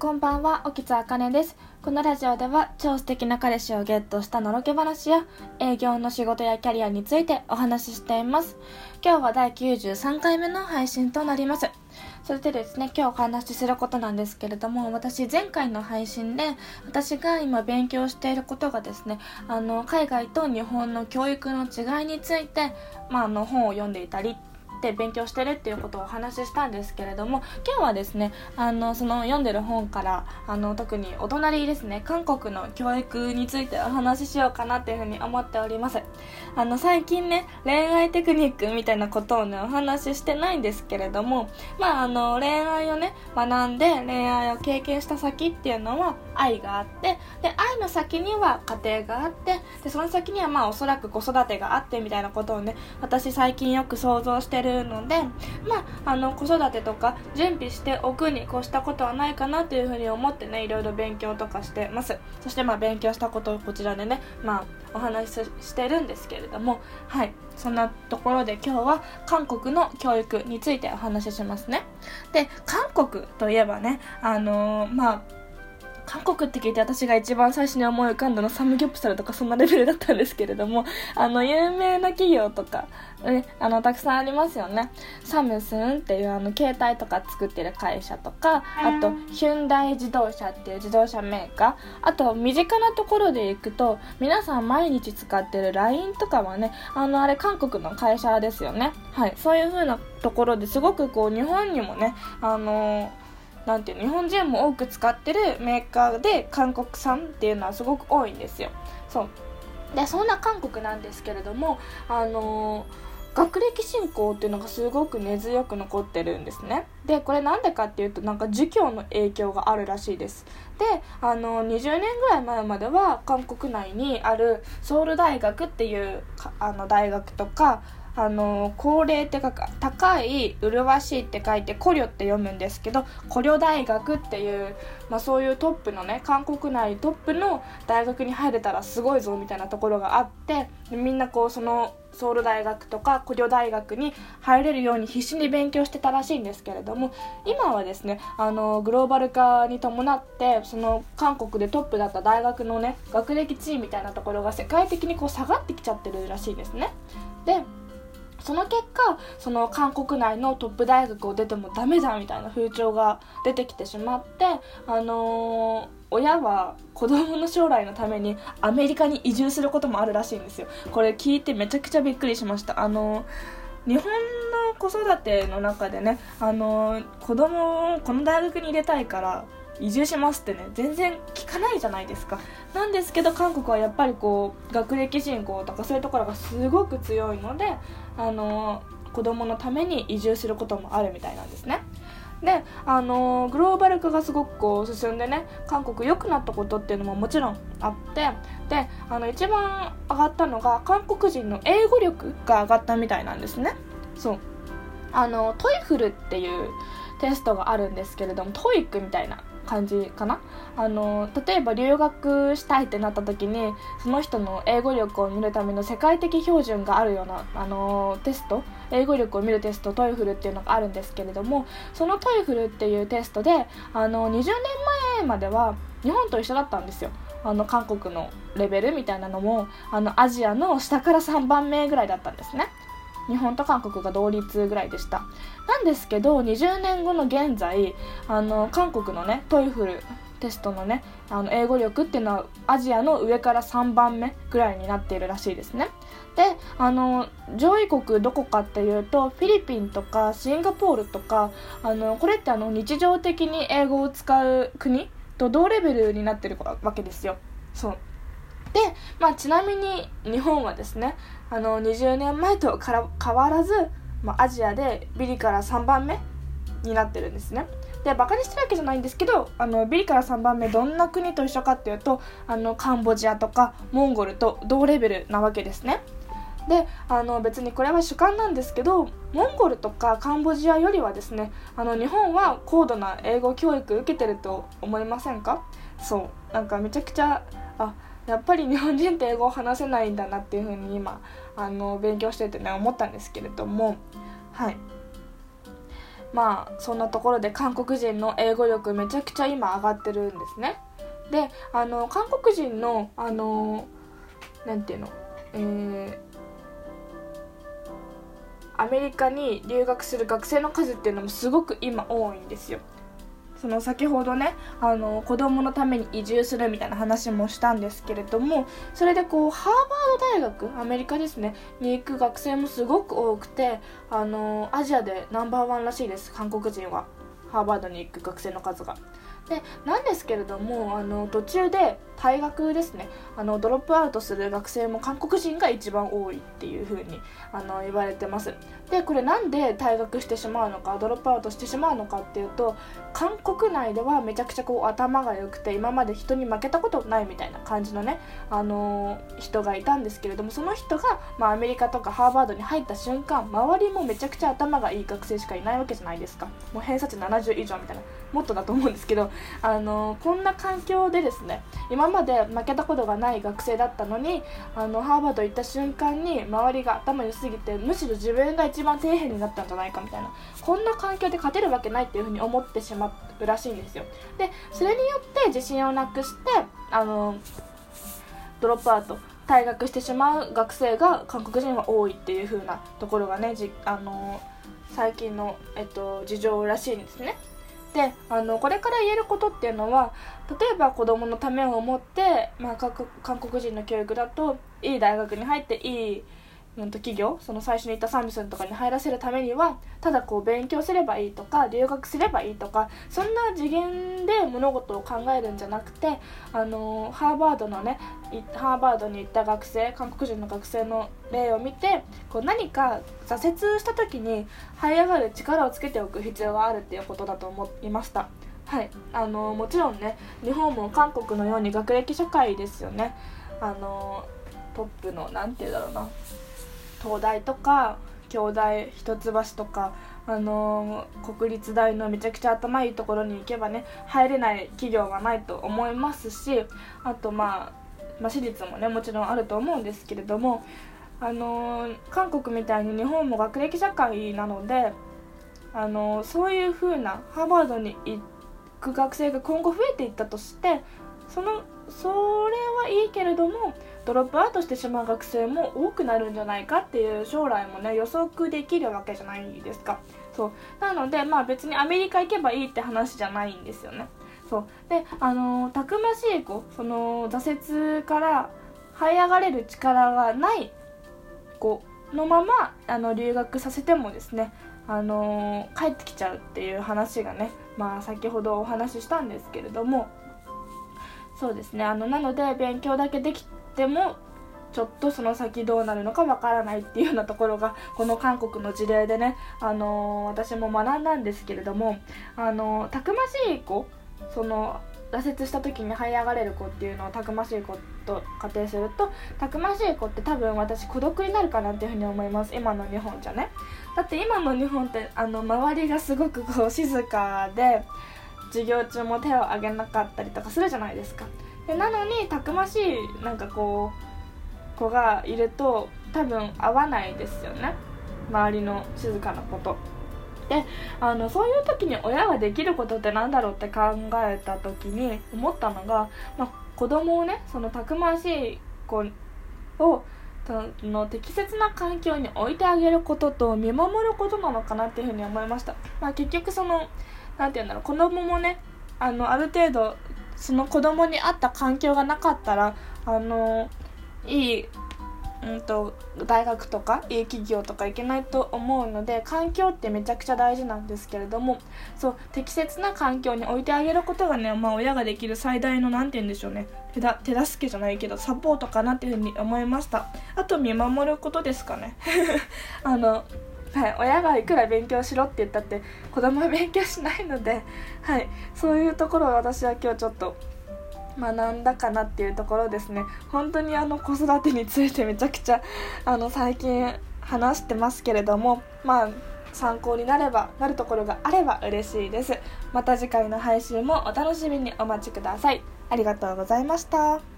こんばんは、沖津あかねです。このラジオでは超素敵な彼氏をゲットしたのろけ話や営業の仕事やキャリアについてお話ししています。今日は第93回目の配信となります。それでですね、今日お話しすることなんですけれども、私前回の配信で私が今勉強していることがですね、あの、海外と日本の教育の違いについて、まあ、あの、本を読んでいたりって勉強してるっていうことをお話ししたんですけれども今日はですねあのその読んでる本からあの特にお隣ですね韓国の教育についてお話ししようかなっていうふうに思っております。あの最近ね恋愛テクニックみたいなことをねお話ししてないんですけれどもまああの恋愛をね学んで恋愛を経験した先っていうのは愛があってで愛の先には家庭があってでその先にはまあおそらく子育てがあってみたいなことをね私最近よく想像してるるので、まあ、あの子育てとか準備しておくに越したことはないかなというふうに思ってねいろいろ勉強とかしてます。そしてまあ勉強したことをこちらでね、まあ、お話ししてるんですけれどもはい。そんなところで今日は韓国の教育についてお話ししますね。で韓国といえばねあのー、まあ韓国って聞いて私が一番最初に思い浮かんだのサムギョプサルとかそんなレベルだったんですけれども、あの、有名な企業とか、ね、あの、たくさんありますよね。サムスンっていうあの、携帯とか作ってる会社とか、あと、ヒュンダイ自動車っていう自動車メーカー、あと、身近なところで行くと、皆さん毎日使ってる LINE とかはね、あの、あれ韓国の会社ですよね。はい。そういう風なところですごくこう、日本にもね、あのなんていうの日本人も多く使ってるメーカーで韓国産っていうのはすごく多いんですよ。そう。でそんな韓国なんですけれどもあのー学歴信仰っていうのがすごく根強く残ってるんですね。でこれなんでかっていうとなんか儒教の影響があるらしいです。であの20年ぐらい前までは韓国内にあるソウル大学っていうあの大学とかあの高齢って書く高い麗しいって書いて古領って読むんですけど古領大学っていう、まあ、そういうトップのね韓国内トップの大学に入れたらすごいぞみたいなところがあってみんなこうそのソウル大学とか古領大学に入れるように必死に勉強してたらしいんですけれども今はですねあのグローバル化に伴ってその韓国でトップだった大学のね学歴地位みたいなところが世界的にこう下がってきちゃってるらしいですね。でその結果その韓国内のトップ大学を出てもダメだみたいな風潮が出てきてしまってあのー、親は子供の将来のためにアメリカに移住することもあるらしいんですよ。これ聞いてめちゃくちゃびっくりしました。あの日本の子育ての中でね、あの子供をこの大学に入れたいから移住しますってね全然聞かないじゃないですか。なんですけど韓国はやっぱりこう学歴進行とかそういうところがすごく強いのであの子供のために移住することもあるみたいなんですね。であのグローバル化がすごくこう進んでね韓国良くなったことっていうのももちろんあってであの一番上がったのが韓国人の英語力が上がったみたいなんですね。そう。あの TOEFL っていうテストがあるんですけれども TOEIC みたいな。感じかな。あの例えば留学したいってなった時にその人の英語力を見るための世界的標準があるようなあのテスト英語力を見るテスト TOEFL っていうのがあるんですけれどもその TOEFL っていうテストであの20年前までは日本と一緒だったんですよ。あの韓国のレベルみたいなのもあのアジアの下から3番目ぐらいだったんですね。日本と韓国が同率ぐらいでした。なんですけど20年後の現在あの韓国のねトイフルテストのねあの英語力っていうのはアジアの上から3番目ぐらいになっているらしいですね。であの上位国どこかっていうとフィリピンとかシンガポールとかあのこれってあの日常的に英語を使う国と同レベルになってるわけですよ。そう。で、まあ、ちなみに日本はですねあの20年前とから変わらず、まあ、アジアでビリから3番目になってるんですね。でバカにしてるわけじゃないんですけどあのビリから3番目どんな国と一緒かっていうとあのカンボジアとかモンゴルと同レベルなわけですね。であの別にこれは主観なんですけどモンゴルとかカンボジアよりはですねあの日本は高度な英語教育受けてると思いませんか？そうなんかめちゃくちゃあやっぱり日本人って英語を話せないんだなっていうふうに今あの勉強しててね思ったんですけれども。はい。まあそんなところで韓国人の英語力めちゃくちゃ今上がってるんですね。であの韓国人のあのなんていうのえーアメリカに留学する学生の数っていうのもすごく今多いんですよ。その先ほどねあの子供のために移住するみたいな話もしたんですけれどもそれでこうハーバード大学アメリカですねに行く学生もすごく多くてあのアジアでナンバーワンらしいです韓国人はハーバードに行く学生の数が。でなんですけれどもあの途中で退学ですね。あのドロップアウトする学生も韓国人が一番多いっていう風にあの言われてます。でこれなんで退学してしまうのかドロップアウトしてしまうのかっていうと韓国内ではめちゃくちゃこう頭が良くて今まで人に負けたことないみたいな感じのね、あのー、人がいたんですけれどもその人が、まあ、アメリカとかハーバードに入った瞬間周りもめちゃくちゃ頭がいい学生しかいないわけじゃないですか。もう偏差値70以上みたいなもっとだと思うんですけど、あのー、こんな環境でですね今まで負けたことがない学生だったのにあのハーバード行った瞬間に周りが頭良すぎてむしろ自分が一番底辺になったんじゃないかみたいなこんな環境で勝てるわけないっていうふうに思ってしまうらしいんですよ。でそれによって自信をなくしてあのドロップアウト退学してしまう学生が韓国人は多いっていう風なところがねじあの最近の、えっと、事情らしいんですね。であのこれから言えることっていうのは例えば子どものためを思って、まあ、韓国人の教育だといい大学に入っていいうんと企業その最初に言ったサムスンとかに入らせるためにはただこう勉強すればいいとか留学すればいいとかそんな次元で物事を考えるんじゃなくてあのハーバードのねハーバードに行った学生韓国人の学生の例を見てこう何か挫折した時に這い上がる力をつけておく必要があるっていうことだと思いました。はい、あのもちろんね日本も韓国のように学歴社会ですよね。あのトップの何て言うんだろうな。東大とか京大一橋とかあのー、国立大のめちゃくちゃ頭いいところに行けばね入れない企業はないと思いますしあと、まあ、まあ私立もねもちろんあると思うんですけれどもあのー、韓国みたいに日本も学歴社会なのであのー、そういう風なハーバードに行く学生が今後増えていったとしてそのそれはいいけれどもドロップアウトしてしまう学生も多くなるんじゃないかっていう将来もね予測できるわけじゃないですか。そう。なのでまあ別にアメリカ行けばいいって話じゃないんですよね。そう。であの、たくましい子その挫折から這い上がれる力がない子のままあの留学させてもですねあの、帰ってきちゃうっていう話がね、まあ、先ほどお話ししたんですけれども。そうですね。あのなので勉強だけできてもちょっとその先どうなるのかわからないっていうようなところがこの韓国の事例でね、あのー、私も学んだんですけれども、あのー、たくましい子その挫折した時に這い上がれる子っていうのをたくましい子と仮定するとたくましい子って多分私孤独になるかなっていうふうに思います。今の日本じゃね。だって今の日本ってあの周りがすごくこう静かで授業中も手を挙げなかったりとかするじゃないですか。でなのにたくましいなんかこう子がいると多分合わないですよね。周りの静かなこと。であのそういう時に親ができることって何だろうって考えた時に思ったのが、まあ、子供をねそのたくましい子をの適切な環境に置いてあげることと見守ることなのかなっていうふうに思いました、まあ、結局その何て言うんだろう子供もねあのある程度その子供に合った環境がなかったらあのいい、うんと、大学とかいい企業とか行けないと思うので環境ってめちゃくちゃ大事なんですけれどもそう適切な環境に置いてあげることがね、まあ、親ができる最大の何て言うんでしょうね。手だ手助けじゃないけどサポートかなっていうふうに思いました。あと見守ることですかね。あのはい、親がいくら勉強しろって言ったって子供は勉強しないので、はい、そういうところを私は今日ちょっと学んだかなっていうところですね。本当にあの子育てについてめちゃくちゃあの最近話してますけれどもまあ参考になればなるところがあれば嬉しいです。また次回の配信もお楽しみにお待ちください。ありがとうございました。